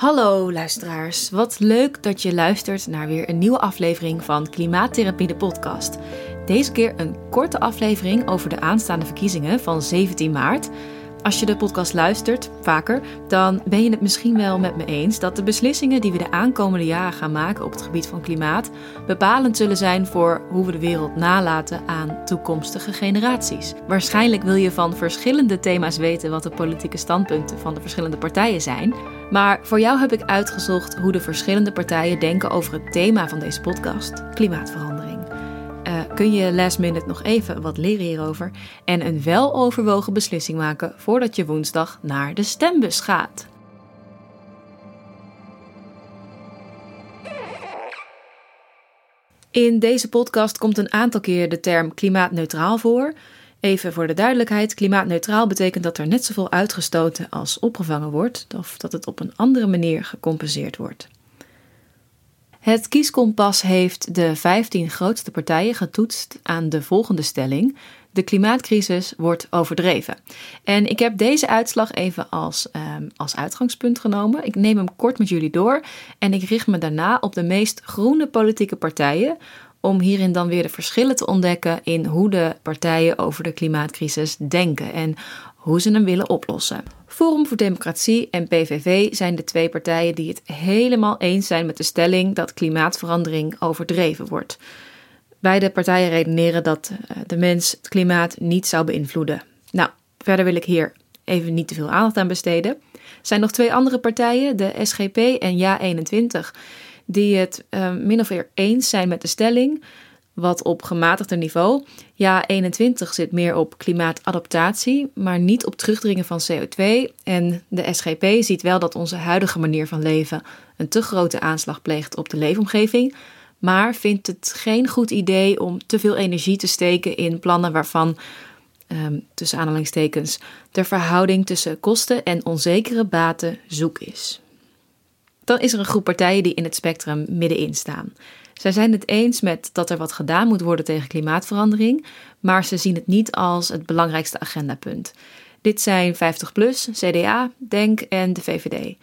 Hallo luisteraars, wat leuk dat je luistert naar weer een nieuwe aflevering van Klimaattherapie de podcast. Deze keer een korte aflevering over de aanstaande verkiezingen van 17 maart. Als je de podcast luistert, vaker, dan ben je het misschien wel met me eens dat de beslissingen die we de aankomende jaren gaan maken op het gebied van klimaat bepalend zullen zijn voor hoe we de wereld nalaten aan toekomstige generaties. Waarschijnlijk wil je van verschillende thema's weten wat de politieke standpunten van de verschillende partijen zijn. Maar voor jou heb ik uitgezocht hoe de verschillende partijen denken over het thema van deze podcast: klimaatverandering. Kun je last minute nog even wat leren hierover en een weloverwogen beslissing maken voordat je woensdag naar de stembus gaat. In deze podcast komt een aantal keer de term klimaatneutraal voor. Even voor de duidelijkheid: klimaatneutraal betekent dat er net zoveel uitgestoten als opgevangen wordt, of dat het op een andere manier gecompenseerd wordt. Het kieskompas heeft de 15 grootste partijen getoetst aan de volgende stelling: de klimaatcrisis wordt overdreven. En ik heb deze uitslag even als, um, als uitgangspunt genomen. Ik neem hem kort met jullie door en ik richt me daarna op de meest groene politieke partijen om hierin dan weer de verschillen te ontdekken in hoe de partijen over de klimaatcrisis denken en hoe ze hem willen oplossen. Forum voor Democratie en PVV zijn de twee partijen die het helemaal eens zijn met de stelling dat klimaatverandering overdreven wordt. Beide partijen redeneren dat eh, de mens het klimaat niet zou beïnvloeden. Nou, verder wil ik hier even niet te veel aandacht aan besteden. Er zijn nog twee andere partijen, de SGP en Ja21, die het uh, min of meer eens zijn met de stelling, wat op gematigder niveau. Ja, 21 zit meer op klimaatadaptatie, maar niet op terugdringen van CO2. En de SGP ziet wel dat onze huidige manier van leven een te grote aanslag pleegt op de leefomgeving, maar vindt het geen goed idee om te veel energie te steken in plannen waarvan, um, tussen aanhalingstekens, de verhouding tussen kosten en onzekere baten zoek is. Dan is er een groep partijen die in het spectrum middenin staan. Zij zijn het eens met dat er wat gedaan moet worden tegen klimaatverandering, maar ze zien het niet als het belangrijkste agendapunt. Dit zijn 50PLUS, CDA, DENK en de VVD.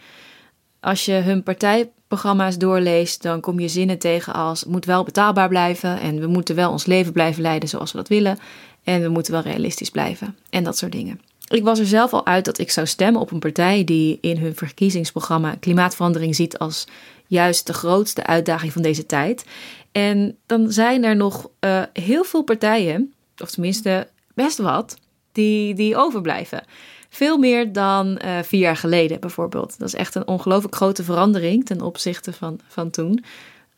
Als je hun partijprogramma's doorleest, dan kom je zinnen tegen als het moet wel betaalbaar blijven en we moeten wel ons leven blijven leiden zoals we dat willen en we moeten wel realistisch blijven en dat soort dingen. Ik was er zelf al uit dat ik zou stemmen op een partij die in hun verkiezingsprogramma klimaatverandering ziet als juist de grootste uitdaging van deze tijd. En dan zijn er nog uh, heel veel partijen, of tenminste best wat, die, die overblijven. Veel meer dan uh, vier jaar geleden bijvoorbeeld. Dat is echt een ongelooflijk grote verandering ten opzichte van, van toen.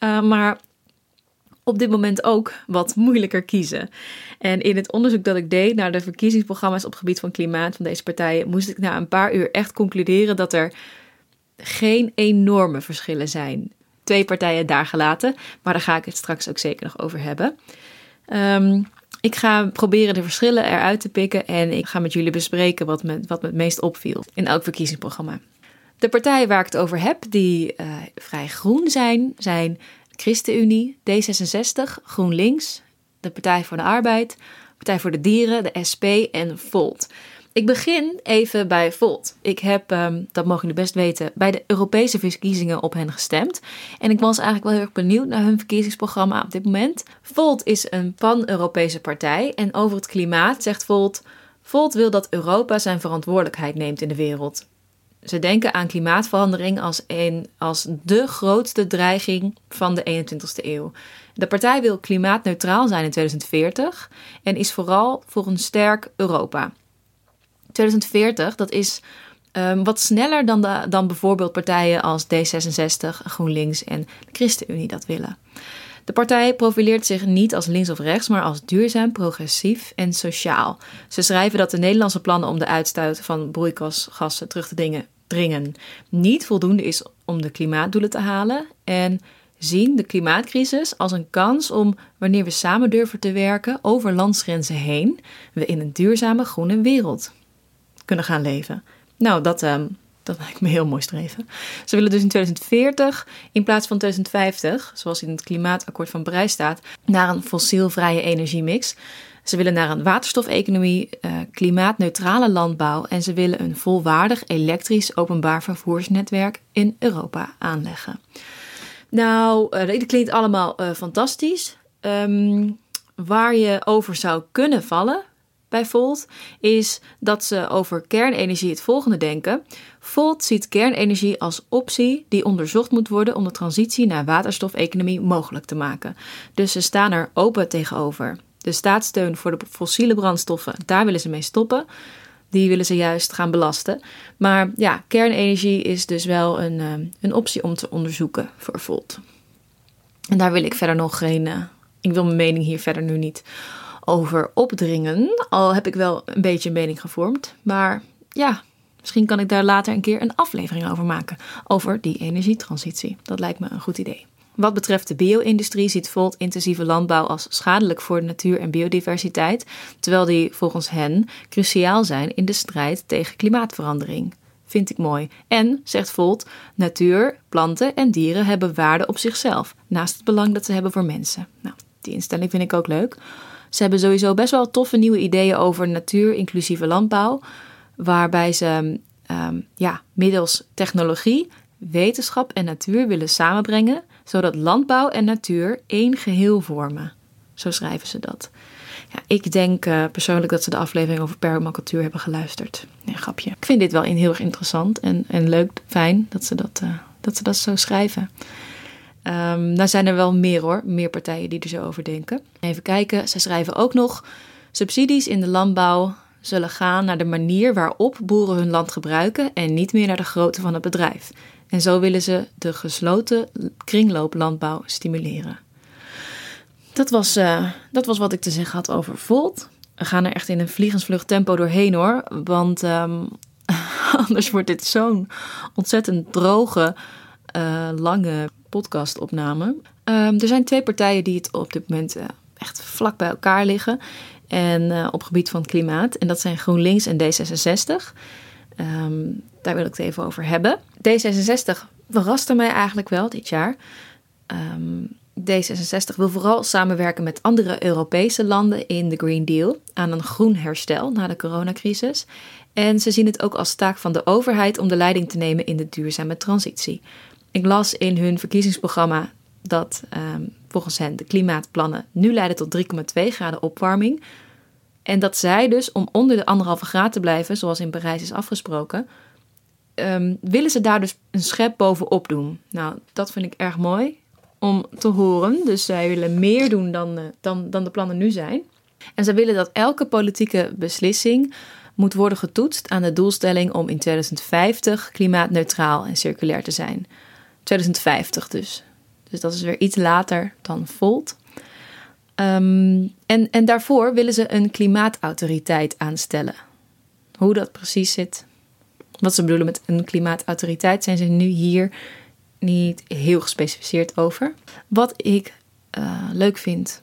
Uh, maar op dit moment ook wat moeilijker kiezen. En in het onderzoek dat ik deed naar de verkiezingsprogramma's op het gebied van klimaat van deze partijen, moest ik na een paar uur echt concluderen dat er geen enorme verschillen zijn. Twee partijen daar gelaten, maar daar ga ik het straks ook zeker nog over hebben. Um, ik ga proberen de verschillen eruit te pikken en ik ga met jullie bespreken wat me, wat me het meest opviel in elk verkiezingsprogramma. De partijen waar ik het over heb, die uh, vrij groen zijn, zijn ChristenUnie, D66, GroenLinks, de Partij voor de Arbeid, Partij voor de Dieren, de SP en Volt. Ik begin even bij Volt. Ik heb, um, dat mogen jullie best weten, bij de Europese verkiezingen op hen gestemd. En ik was eigenlijk wel heel erg benieuwd naar hun verkiezingsprogramma op dit moment. Volt is een pan-Europese partij en over het klimaat zegt Volt... Volt wil dat Europa zijn verantwoordelijkheid neemt in de wereld. Ze denken aan klimaatverandering als, een, als de grootste dreiging van de 21ste eeuw. De partij wil klimaatneutraal zijn in 2040 en is vooral voor een sterk Europa. 2040, dat is um, wat sneller dan, de, dan bijvoorbeeld partijen als D66, GroenLinks en de ChristenUnie dat willen. De partij profileert zich niet als links of rechts, maar als duurzaam, progressief en sociaal. Ze schrijven dat de Nederlandse plannen om de uitstoot van broeikasgassen terug te dringen, dringen niet voldoende is om de klimaatdoelen te halen en zien de klimaatcrisis als een kans om, wanneer we samen durven te werken over landsgrenzen heen, we in een duurzame groene wereld kunnen gaan leven. Nou, dat, um, dat lijkt me heel mooi streven. Ze willen dus in 2040 in plaats van 2050, zoals in het klimaatakkoord van Parijs staat, naar een fossielvrije energiemix. Ze willen naar een waterstofeconomie, uh, klimaatneutrale landbouw en ze willen een volwaardig elektrisch openbaar vervoersnetwerk in Europa aanleggen. Nou, uh, dit klinkt allemaal uh, fantastisch. Um, waar je over zou kunnen vallen bij Volt is dat ze over kernenergie het volgende denken. Volt ziet kernenergie als optie die onderzocht moet worden om de transitie naar waterstofeconomie mogelijk te maken. Dus ze staan er open tegenover. De staatssteun voor de fossiele brandstoffen, daar willen ze mee stoppen. Die willen ze juist gaan belasten. Maar ja, kernenergie is dus wel een, eh, een optie om te onderzoeken voor Volt. En daar wil ik verder nog geen. Uh, ik wil mijn mening hier verder nu niet over opdringen. Al heb ik wel een beetje een mening gevormd. Maar ja, misschien kan ik daar later een keer een aflevering over maken. Over die energietransitie. Dat lijkt me een goed idee. Wat betreft de bio-industrie ziet Volt intensieve landbouw als schadelijk voor de natuur en biodiversiteit, terwijl die volgens hen cruciaal zijn in de strijd tegen klimaatverandering. Vind ik mooi. En, zegt Volt, natuur, planten en dieren hebben waarde op zichzelf, naast het belang dat ze hebben voor mensen. Nou, die instelling vind ik ook leuk. Ze hebben sowieso best wel toffe nieuwe ideeën over natuur-inclusieve landbouw, waarbij ze um, ja, middels technologie, wetenschap en natuur willen samenbrengen, zodat landbouw en natuur één geheel vormen. Zo schrijven ze dat. Ja, ik denk uh, persoonlijk dat ze de aflevering over permacultuur hebben geluisterd. Nee, grapje. Ik vind dit wel heel erg interessant en, en leuk, fijn dat ze dat, uh, dat ze dat zo schrijven. Um, nou zijn er wel meer hoor, meer partijen die er zo over denken. Even kijken, ze schrijven ook nog: subsidies in de landbouw zullen gaan naar de manier waarop boeren hun land gebruiken en niet meer naar de grootte van het bedrijf. En zo willen ze de gesloten kringlooplandbouw stimuleren. Dat was, uh, dat was wat ik te zeggen had over Volt. We gaan er echt in een vliegensvlucht tempo doorheen hoor. Want um, anders wordt dit zo'n ontzettend droge, uh, lange podcastopname. Um, er zijn twee partijen die het op dit moment uh, echt vlak bij elkaar liggen. En uh, op gebied van klimaat. En dat zijn GroenLinks en D66. Um, daar wil ik het even over hebben. D66 verraste mij eigenlijk wel dit jaar. Um, D66 wil vooral samenwerken met andere Europese landen in de Green Deal aan een groen herstel na de coronacrisis. En ze zien het ook als taak van de overheid om de leiding te nemen in de duurzame transitie. Ik las in hun verkiezingsprogramma dat um, volgens hen de klimaatplannen nu leiden tot 3,2 graden opwarming. En dat zij dus, om onder de anderhalve graad te blijven, zoals in Parijs is afgesproken, um, willen ze daar dus een schep bovenop doen. Nou, dat vind ik erg mooi om te horen. Dus zij willen meer doen dan, uh, dan, dan de plannen nu zijn. En zij willen dat elke politieke beslissing moet worden getoetst aan de doelstelling om in 2050 klimaatneutraal en circulair te zijn. 2050 dus. Dus dat is weer iets later dan Volt. Um, en, en daarvoor willen ze een klimaatautoriteit aanstellen. Hoe dat precies zit, wat ze bedoelen met een klimaatautoriteit, zijn ze nu hier niet heel gespecificeerd over. Wat ik uh, leuk vind,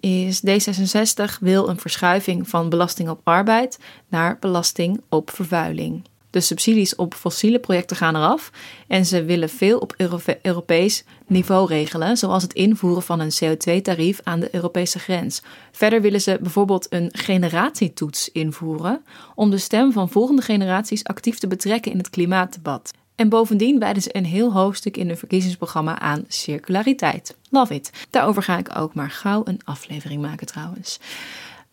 is D66 wil een verschuiving van belasting op arbeid naar belasting op vervuiling. De subsidies op fossiele projecten gaan eraf en ze willen veel op Europees niveau regelen, zoals het invoeren van een CO2-tarief aan de Europese grens. Verder willen ze bijvoorbeeld een generatietoets invoeren om de stem van volgende generaties actief te betrekken in het klimaatdebat. En bovendien wijden ze een heel hoofdstuk in hun verkiezingsprogramma aan circulariteit. Love it. Daarover ga ik ook maar gauw een aflevering maken trouwens.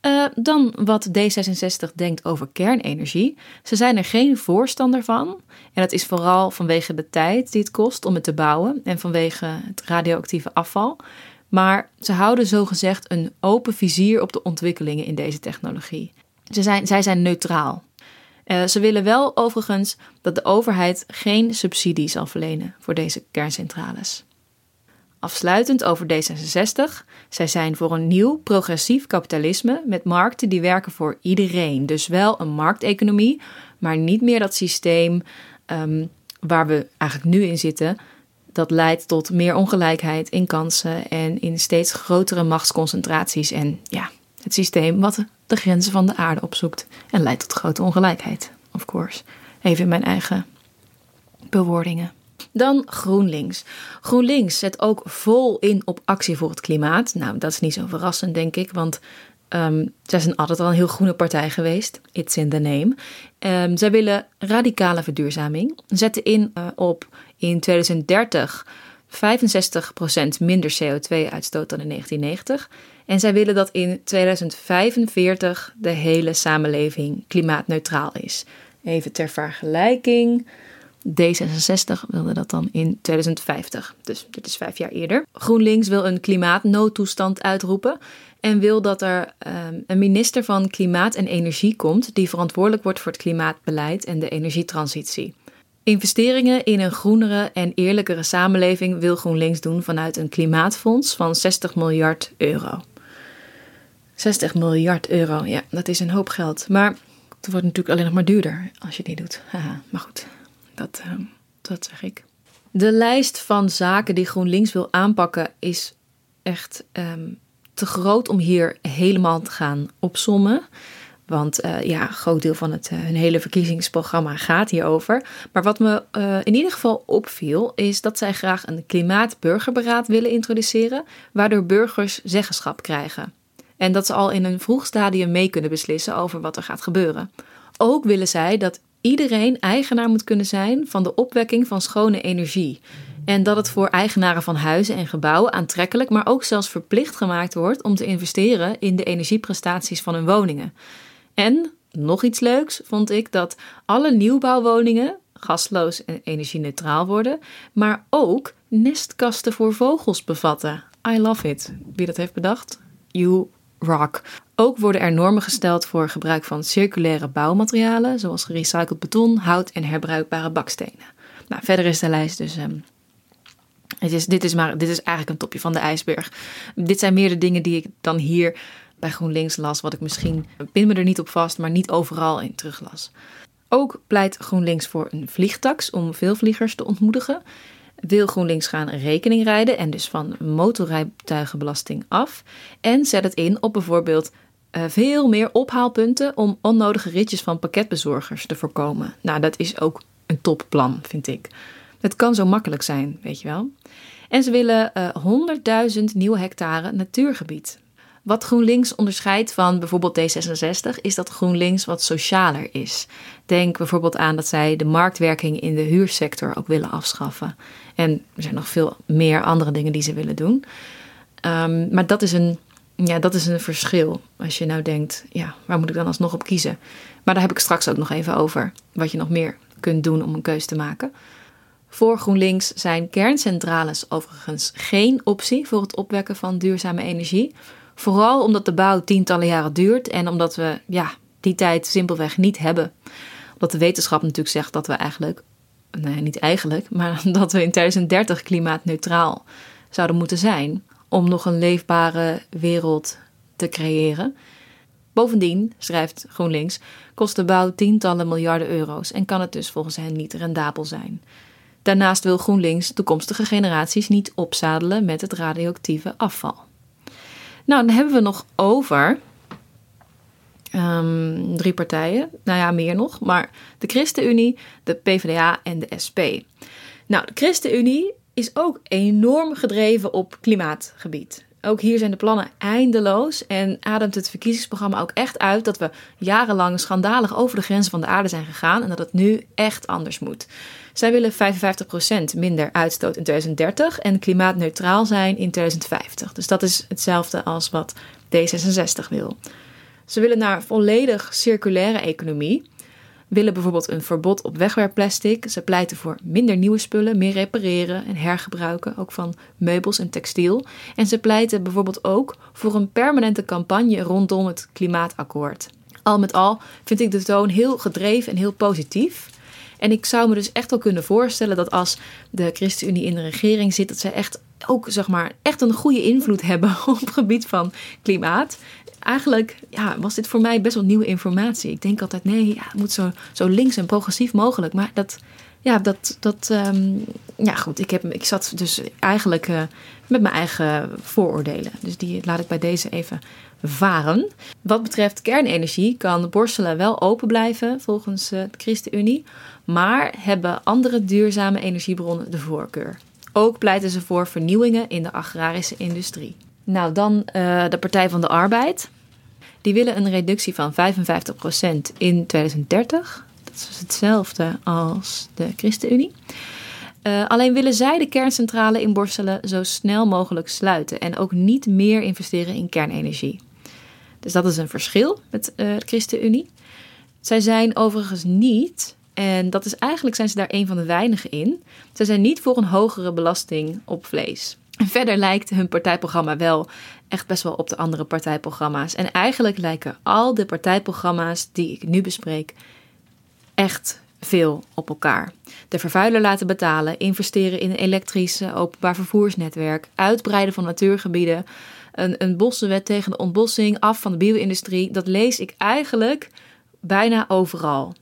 Uh, dan wat D66 denkt over kernenergie. Ze zijn er geen voorstander van. En dat is vooral vanwege de tijd die het kost om het te bouwen en vanwege het radioactieve afval. Maar ze houden zogezegd een open vizier op de ontwikkelingen in deze technologie. Ze zijn, zij zijn neutraal. Uh, ze willen wel overigens dat de overheid geen subsidie zal verlenen voor deze kerncentrales. Afsluitend over D66. Zij zijn voor een nieuw progressief kapitalisme met markten die werken voor iedereen. Dus wel een markteconomie, maar niet meer dat systeem um, waar we eigenlijk nu in zitten. Dat leidt tot meer ongelijkheid in kansen en in steeds grotere machtsconcentraties. En ja, het systeem wat de grenzen van de aarde opzoekt en leidt tot grote ongelijkheid, of course. Even in mijn eigen bewoordingen. Dan GroenLinks. GroenLinks zet ook vol in op actie voor het klimaat. Nou, dat is niet zo verrassend, denk ik, want Um, zij zijn altijd al een heel groene partij geweest. It's in the name. Um, zij willen radicale verduurzaming. Zetten in uh, op in 2030 65% minder CO2-uitstoot dan in 1990. En zij willen dat in 2045 de hele samenleving klimaatneutraal is. Even ter vergelijking. D66 wilde dat dan in 2050. Dus dit is vijf jaar eerder. GroenLinks wil een klimaatnoodtoestand uitroepen. En wil dat er um, een minister van Klimaat en Energie komt. die verantwoordelijk wordt voor het klimaatbeleid en de energietransitie. Investeringen in een groenere en eerlijkere samenleving wil GroenLinks doen vanuit een klimaatfonds van 60 miljard euro. 60 miljard euro, ja, dat is een hoop geld. Maar het wordt natuurlijk alleen nog maar duurder als je die doet. Haha, maar goed, dat, uh, dat zeg ik. De lijst van zaken die GroenLinks wil aanpakken is echt um, te groot om hier helemaal te gaan opsommen. Want uh, ja, een groot deel van het, uh, hun hele verkiezingsprogramma gaat hierover. Maar wat me uh, in ieder geval opviel, is dat zij graag een klimaatburgerberaad willen introduceren, waardoor burgers zeggenschap krijgen. En dat ze al in een vroeg stadium mee kunnen beslissen over wat er gaat gebeuren. Ook willen zij dat iedereen eigenaar moet kunnen zijn van de opwekking van schone energie. En dat het voor eigenaren van huizen en gebouwen aantrekkelijk, maar ook zelfs verplicht gemaakt wordt om te investeren in de energieprestaties van hun woningen. En nog iets leuks vond ik dat alle nieuwbouwwoningen gasloos en energie-neutraal worden, maar ook nestkasten voor vogels bevatten. I love it. Wie dat heeft bedacht? You rock. Ook worden er normen gesteld voor gebruik van circulaire bouwmaterialen, zoals gerecycled beton, hout en herbruikbare bakstenen. Nou, verder is de lijst dus. Um, het is, dit, is maar, dit is eigenlijk een topje van de ijsberg. Dit zijn meer de dingen die ik dan hier bij GroenLinks las, wat ik misschien, pin me er niet op vast, maar niet overal in teruglas. Ook pleit GroenLinks voor een vliegtax om veel vliegers te ontmoedigen. Wil GroenLinks gaan rekening rijden en dus van motorrijtuigenbelasting af. En zet het in op bijvoorbeeld uh, veel meer ophaalpunten om onnodige ritjes van pakketbezorgers te voorkomen. Nou, dat is ook een topplan, vind ik. Het kan zo makkelijk zijn, weet je wel. En ze willen uh, 100.000 nieuwe hectare natuurgebied. Wat GroenLinks onderscheidt van bijvoorbeeld D66 is dat GroenLinks wat socialer is. Denk bijvoorbeeld aan dat zij de marktwerking in de huursector ook willen afschaffen. En er zijn nog veel meer andere dingen die ze willen doen. Um, maar dat is, een, ja, dat is een verschil. Als je nou denkt, ja, waar moet ik dan alsnog op kiezen? Maar daar heb ik straks ook nog even over. Wat je nog meer kunt doen om een keuze te maken. Voor GroenLinks zijn kerncentrales overigens geen optie voor het opwekken van duurzame energie. Vooral omdat de bouw tientallen jaren duurt en omdat we ja, die tijd simpelweg niet hebben. Omdat de wetenschap natuurlijk zegt dat we eigenlijk, nee niet eigenlijk, maar dat we in 2030 klimaatneutraal zouden moeten zijn om nog een leefbare wereld te creëren. Bovendien, schrijft GroenLinks, kost de bouw tientallen miljarden euro's en kan het dus volgens hen niet rendabel zijn. Daarnaast wil GroenLinks toekomstige generaties niet opzadelen met het radioactieve afval. Nou, dan hebben we nog over um, drie partijen. Nou ja, meer nog. Maar de ChristenUnie, de PvdA en de SP. Nou, de ChristenUnie is ook enorm gedreven op klimaatgebied. Ook hier zijn de plannen eindeloos en ademt het verkiezingsprogramma ook echt uit dat we jarenlang schandalig over de grenzen van de aarde zijn gegaan en dat het nu echt anders moet. Zij willen 55% minder uitstoot in 2030 en klimaatneutraal zijn in 2050. Dus dat is hetzelfde als wat D66 wil. Ze willen naar volledig circulaire economie. Willen bijvoorbeeld een verbod op wegwerpplastic. Ze pleiten voor minder nieuwe spullen, meer repareren en hergebruiken, ook van meubels en textiel. En ze pleiten bijvoorbeeld ook voor een permanente campagne rondom het klimaatakkoord. Al met al vind ik de toon heel gedreven en heel positief. En ik zou me dus echt wel kunnen voorstellen dat als de ChristenUnie in de regering zit, dat zij echt ook zeg maar echt een goede invloed hebben op het gebied van klimaat. Eigenlijk ja, was dit voor mij best wel nieuwe informatie. Ik denk altijd, nee, ja, het moet zo, zo links en progressief mogelijk. Maar dat, ja, dat, dat um, ja goed, ik, heb, ik zat dus eigenlijk uh, met mijn eigen vooroordelen. Dus die laat ik bij deze even varen. Wat betreft kernenergie kan Borselen wel open blijven volgens uh, de ChristenUnie, maar hebben andere duurzame energiebronnen de voorkeur. Ook pleiten ze voor vernieuwingen in de agrarische industrie. Nou, dan uh, de Partij van de Arbeid. Die willen een reductie van 55% in 2030. Dat is hetzelfde als de ChristenUnie. Uh, alleen willen zij de kerncentrale in Borselen zo snel mogelijk sluiten en ook niet meer investeren in kernenergie. Dus dat is een verschil met uh, de ChristenUnie. Zij zijn overigens niet, en dat is eigenlijk zijn ze daar een van de weinigen in, zij zijn niet voor een hogere belasting op vlees. Verder lijkt hun partijprogramma wel echt best wel op de andere partijprogramma's. En eigenlijk lijken al de partijprogramma's die ik nu bespreek echt veel op elkaar. De vervuiler laten betalen, investeren in een elektrisch openbaar vervoersnetwerk, uitbreiden van natuurgebieden, een, een bossenwet tegen de ontbossing, af van de bio-industrie. Dat lees ik eigenlijk bijna overal.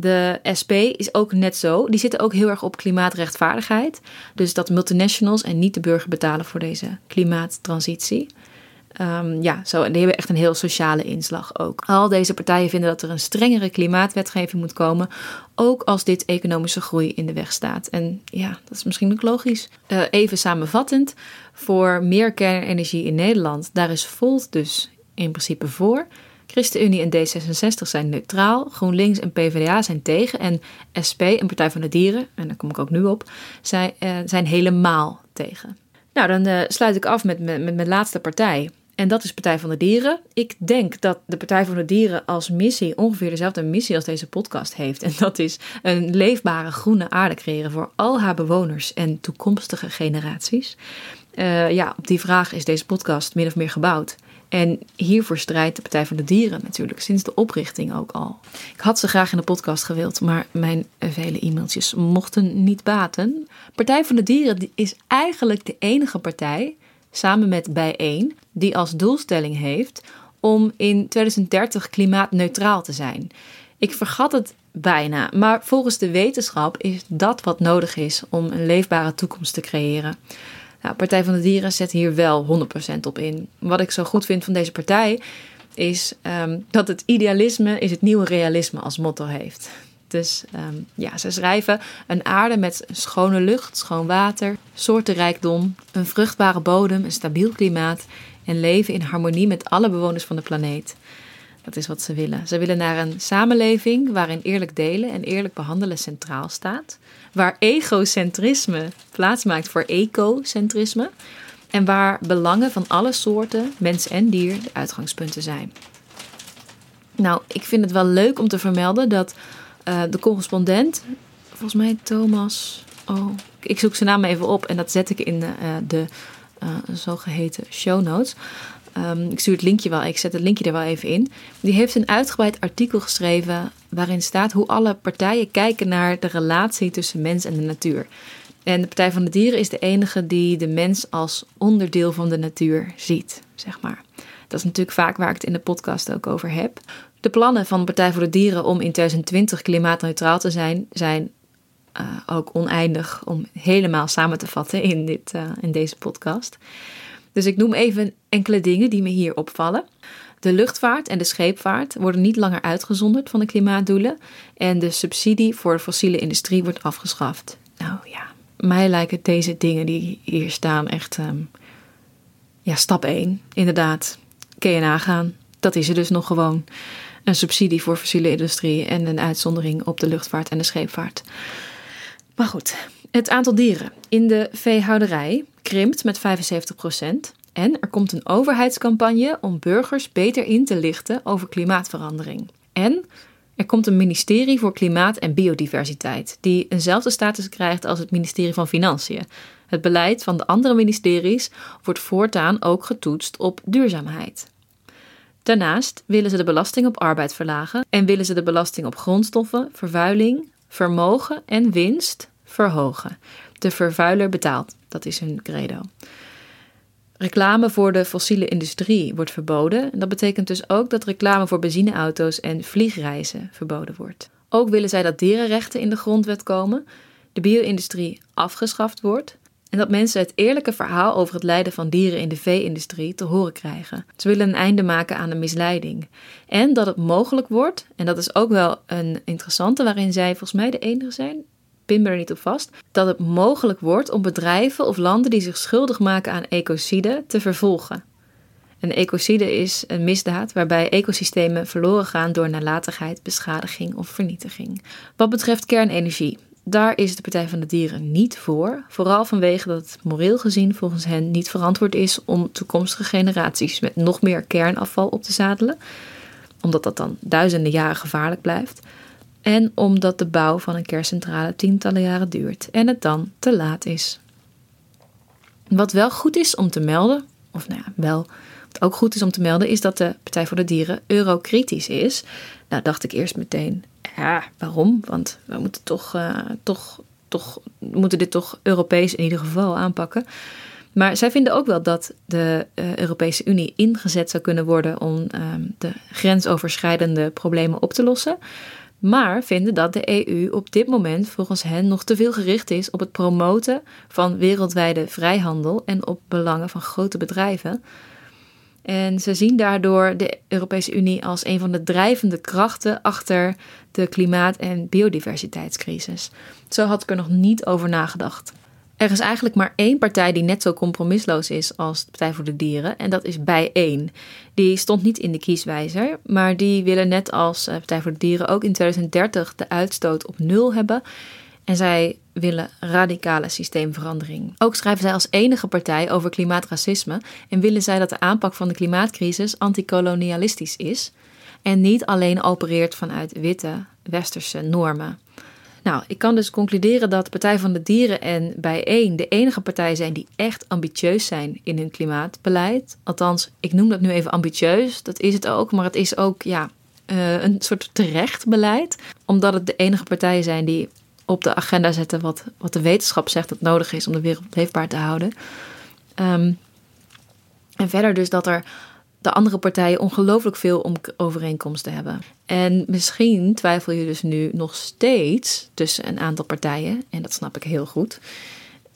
De SP is ook net zo. Die zitten ook heel erg op klimaatrechtvaardigheid. Dus dat multinationals en niet de burger betalen voor deze klimaattransitie. Um, ja, zo, en die hebben echt een heel sociale inslag ook. Al deze partijen vinden dat er een strengere klimaatwetgeving moet komen, ook als dit economische groei in de weg staat. En ja, dat is misschien ook logisch. Uh, even samenvattend, voor meer kernenergie in Nederland, daar is Volt dus in principe voor. ChristenUnie en D66 zijn neutraal, GroenLinks en PvdA zijn tegen en SP en Partij van de Dieren, en daar kom ik ook nu op, zijn, uh, zijn helemaal tegen. Nou, dan uh, sluit ik af met, met, mijn laatste partij. En dat is Partij van de Dieren. Ik denk dat de Partij van de Dieren als missie ongeveer dezelfde missie als deze podcast heeft. En dat is een leefbare groene aarde creëren voor al haar bewoners en toekomstige generaties. Uh, ja, op die vraag is deze podcast min of meer gebouwd. En hiervoor strijdt de Partij van de Dieren natuurlijk sinds de oprichting ook al. Ik had ze graag in de podcast gewild, maar mijn vele e-mailtjes mochten niet baten. Partij van de Dieren is eigenlijk de enige partij, samen met Bijeen, die als doelstelling heeft om in 2030 klimaatneutraal te zijn. Ik vergat het bijna, maar volgens de wetenschap is dat wat nodig is om een leefbare toekomst te creëren. Nou, Partij van de Dieren zet hier wel 100% op in. Wat ik zo goed vind van deze partij is um, dat het idealisme is het nieuwe realisme als motto heeft. Dus um, ja, ze schrijven een aarde met schone lucht, schoon water, soortenrijkdom, een vruchtbare bodem, een stabiel klimaat en leven in harmonie met alle bewoners van de planeet. Dat is wat ze willen. Ze willen naar een samenleving waarin eerlijk delen en eerlijk behandelen centraal staat. Waar egocentrisme plaatsmaakt voor ecocentrisme. En waar belangen van alle soorten, mens en dier, de uitgangspunten zijn. Nou, ik vind het wel leuk om te vermelden dat uh, de correspondent, volgens mij Thomas. Oh, ik zoek zijn naam even op en dat zet ik in de, uh, de uh, zogeheten show notes. Um, ik stuur het linkje wel, ik zet het linkje er wel even in. Die heeft een uitgebreid artikel geschreven waarin staat hoe alle partijen kijken naar de relatie tussen mens en de natuur. En de Partij van de Dieren is de enige die de mens als onderdeel van de natuur ziet, zeg maar. Dat is natuurlijk vaak waar ik het in de podcast ook over heb. De plannen van de Partij voor de Dieren om in 2020 klimaatneutraal te zijn, zijn uh, ook oneindig om helemaal samen te vatten in, dit, uh, in deze podcast. Dus ik noem even enkele dingen die me hier opvallen. De luchtvaart en de scheepvaart worden niet langer uitgezonderd van de klimaatdoelen en de subsidie voor de fossiele industrie wordt afgeschaft. Nou ja, mij lijken deze dingen die hier staan echt um, ja, stap 1. Inderdaad, kun je nagaan. Dat is er dus nog gewoon. Een subsidie voor fossiele industrie en een uitzondering op de luchtvaart en de scheepvaart. Maar goed, het aantal dieren in de veehouderij krimpt met 75%. En er komt een overheidscampagne om burgers beter in te lichten over klimaatverandering. En er komt een ministerie voor Klimaat en Biodiversiteit, die eenzelfde status krijgt als het ministerie van Financiën. Het beleid van de andere ministeries wordt voortaan ook getoetst op duurzaamheid. Daarnaast willen ze de belasting op arbeid verlagen en willen ze de belasting op grondstoffen, vervuiling, vermogen en winst verhogen. De vervuiler betaalt, dat is hun credo. Reclame voor de fossiele industrie wordt verboden. En dat betekent dus ook dat reclame voor benzineauto's en vliegreizen verboden wordt. Ook willen zij dat dierenrechten in de grondwet komen, de bio-industrie afgeschaft wordt en dat mensen het eerlijke verhaal over het lijden van dieren in de vee-industrie te horen krijgen. Ze willen een einde maken aan de misleiding. En dat het mogelijk wordt, en dat is ook wel een interessante, waarin zij volgens mij de enige zijn, pin er niet op vast, dat het mogelijk wordt om bedrijven of landen die zich schuldig maken aan ecocide te vervolgen. Een ecocide is een misdaad waarbij ecosystemen verloren gaan door nalatigheid, beschadiging of vernietiging. Wat betreft kernenergie, daar is de Partij van de Dieren niet voor. Vooral vanwege dat het moreel gezien volgens hen niet verantwoord is om toekomstige generaties met nog meer kernafval op te zadelen. Omdat dat dan duizenden jaren gevaarlijk blijft. En omdat de bouw van een kerncentrale tientallen jaren duurt en het dan te laat is. Wat wel goed is om te melden, of nou ja, wel, ook goed is om te melden, is dat de Partij voor de Dieren eurokritisch is. Nou dacht ik eerst meteen, ja, waarom? Want we moeten toch, uh, toch, toch, moeten dit toch Europees in ieder geval aanpakken. Maar zij vinden ook wel dat de uh, Europese Unie ingezet zou kunnen worden om uh, de grensoverschrijdende problemen op te lossen. Maar vinden dat de EU op dit moment volgens hen nog te veel gericht is op het promoten van wereldwijde vrijhandel en op belangen van grote bedrijven. En ze zien daardoor de Europese Unie als een van de drijvende krachten achter de klimaat- en biodiversiteitscrisis. Zo had ik er nog niet over nagedacht. Er is eigenlijk maar één partij die net zo compromisloos is als de Partij voor de Dieren, en dat is Bijeen. Die stond niet in de kieswijzer, maar die willen net als de Partij voor de Dieren ook in 2030 de uitstoot op nul hebben. En zij willen radicale systeemverandering. Ook schrijven zij als enige partij over klimaatracisme en willen zij dat de aanpak van de klimaatcrisis antikolonialistisch is en niet alleen opereert vanuit witte westerse normen. Nou, ik kan dus concluderen dat Partij van de Dieren en Bijeen de enige partij zijn die echt ambitieus zijn in hun klimaatbeleid. Althans, ik noem dat nu even ambitieus. Dat is het ook, maar het is ook ja, uh, een soort terecht beleid. Omdat het de enige partijen zijn die op de agenda zetten wat, wat de wetenschap zegt dat nodig is om de wereld leefbaar te houden. Um, en verder dus dat er de andere partijen ongelooflijk veel om overeenkomsten hebben. En misschien twijfel je dus nu nog steeds tussen een aantal partijen. En dat snap ik heel goed.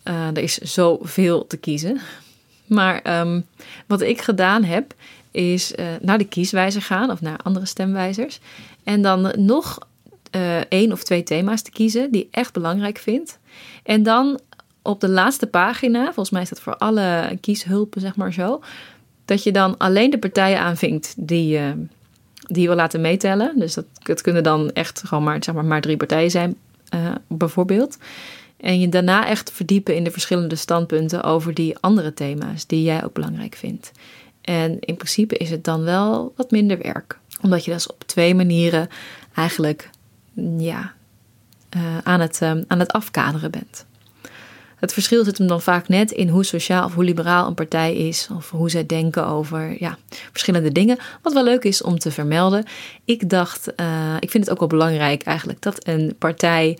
Uh, er is zoveel te kiezen. Maar um, wat ik gedaan heb, is uh, naar de kieswijzer gaan of naar andere stemwijzers. En dan nog uh, één of twee thema's te kiezen die ik echt belangrijk vind. En dan op de laatste pagina, volgens mij is dat voor alle kieshulpen, zeg maar zo, dat je dan alleen de partijen aanvinkt die, uh, die je wil laten meetellen. Dus dat, dat kunnen dan echt gewoon maar, zeg maar, maar drie partijen zijn, uh, bijvoorbeeld. En je daarna echt verdiepen in de verschillende standpunten over die andere thema's die jij ook belangrijk vindt. En in principe is het dan wel wat minder werk. Omdat je dus op twee manieren eigenlijk ja, uh, aan, het, aan het afkaderen bent. Het verschil zit hem dan vaak net in hoe sociaal of hoe liberaal een partij is, of hoe zij denken over ja, verschillende dingen. Wat wel leuk is om te vermelden. Ik dacht, uh, ik vind het ook wel belangrijk eigenlijk dat een partij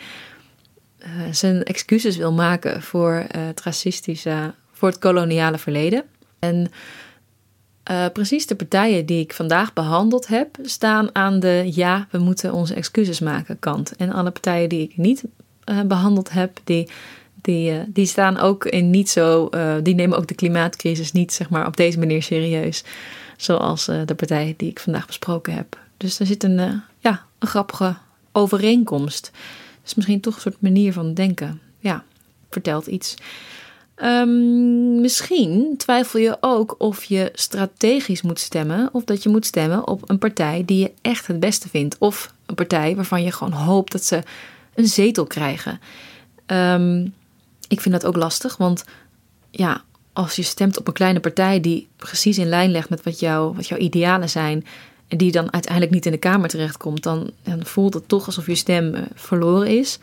uh, zijn excuses wil maken voor het racistische, voor het koloniale verleden. En precies de partijen die ik vandaag behandeld heb, staan aan de ja, we moeten onze excuses maken kant. En alle partijen die ik niet behandeld heb, die, die, uh, die staan ook in niet zo, die nemen ook de klimaatcrisis niet zeg maar op deze manier serieus. Zoals de partij die ik vandaag besproken heb. Dus er zit een, ja, een grappige overeenkomst. Dus misschien toch een soort manier van denken. Ja, vertelt iets. Um, misschien twijfel je ook of je strategisch moet stemmen of dat je moet stemmen op een partij die je echt het beste vindt. Of een partij waarvan je gewoon hoopt dat ze een zetel krijgen. Um, ik vind dat ook lastig, want ja, als je stemt op een kleine partij die precies in lijn legt met wat, jou, wat jouw idealen zijn. En die dan uiteindelijk niet in de Kamer terechtkomt, dan, dan voelt het toch alsof je stem uh, verloren is.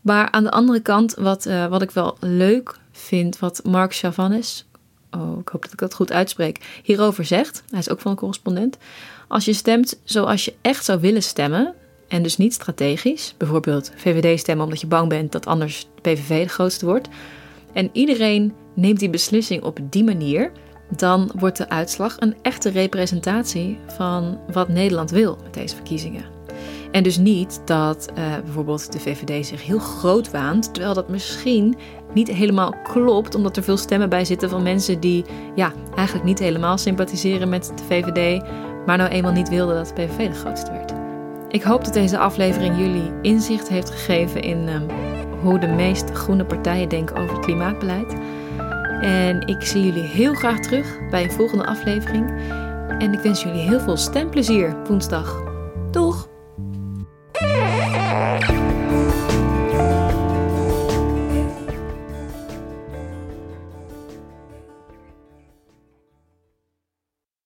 Maar aan de andere kant, wat, uh, wat ik wel leuk vind wat Mark Chavanes, oh, ik hoop dat ik dat goed uitspreek, hierover zegt. Hij is ook van een correspondent. Als je stemt zoals je echt zou willen stemmen, en dus niet strategisch, bijvoorbeeld VVD stemmen omdat je bang bent dat anders de PVV de grootste wordt, en iedereen neemt die beslissing op die manier, dan wordt de uitslag een echte representatie van wat Nederland wil met deze verkiezingen. En dus niet dat uh, bijvoorbeeld de VVD zich heel groot waant, terwijl dat misschien niet helemaal klopt, omdat er veel stemmen bij zitten van mensen die ja, eigenlijk niet helemaal sympathiseren met de VVD, maar nou eenmaal niet wilden dat de PVV de grootste werd. Ik hoop dat deze aflevering jullie inzicht heeft gegeven in um, hoe de meest groene partijen denken over het klimaatbeleid. En ik zie jullie heel graag terug bij een volgende aflevering. En ik wens jullie heel veel stemplezier woensdag.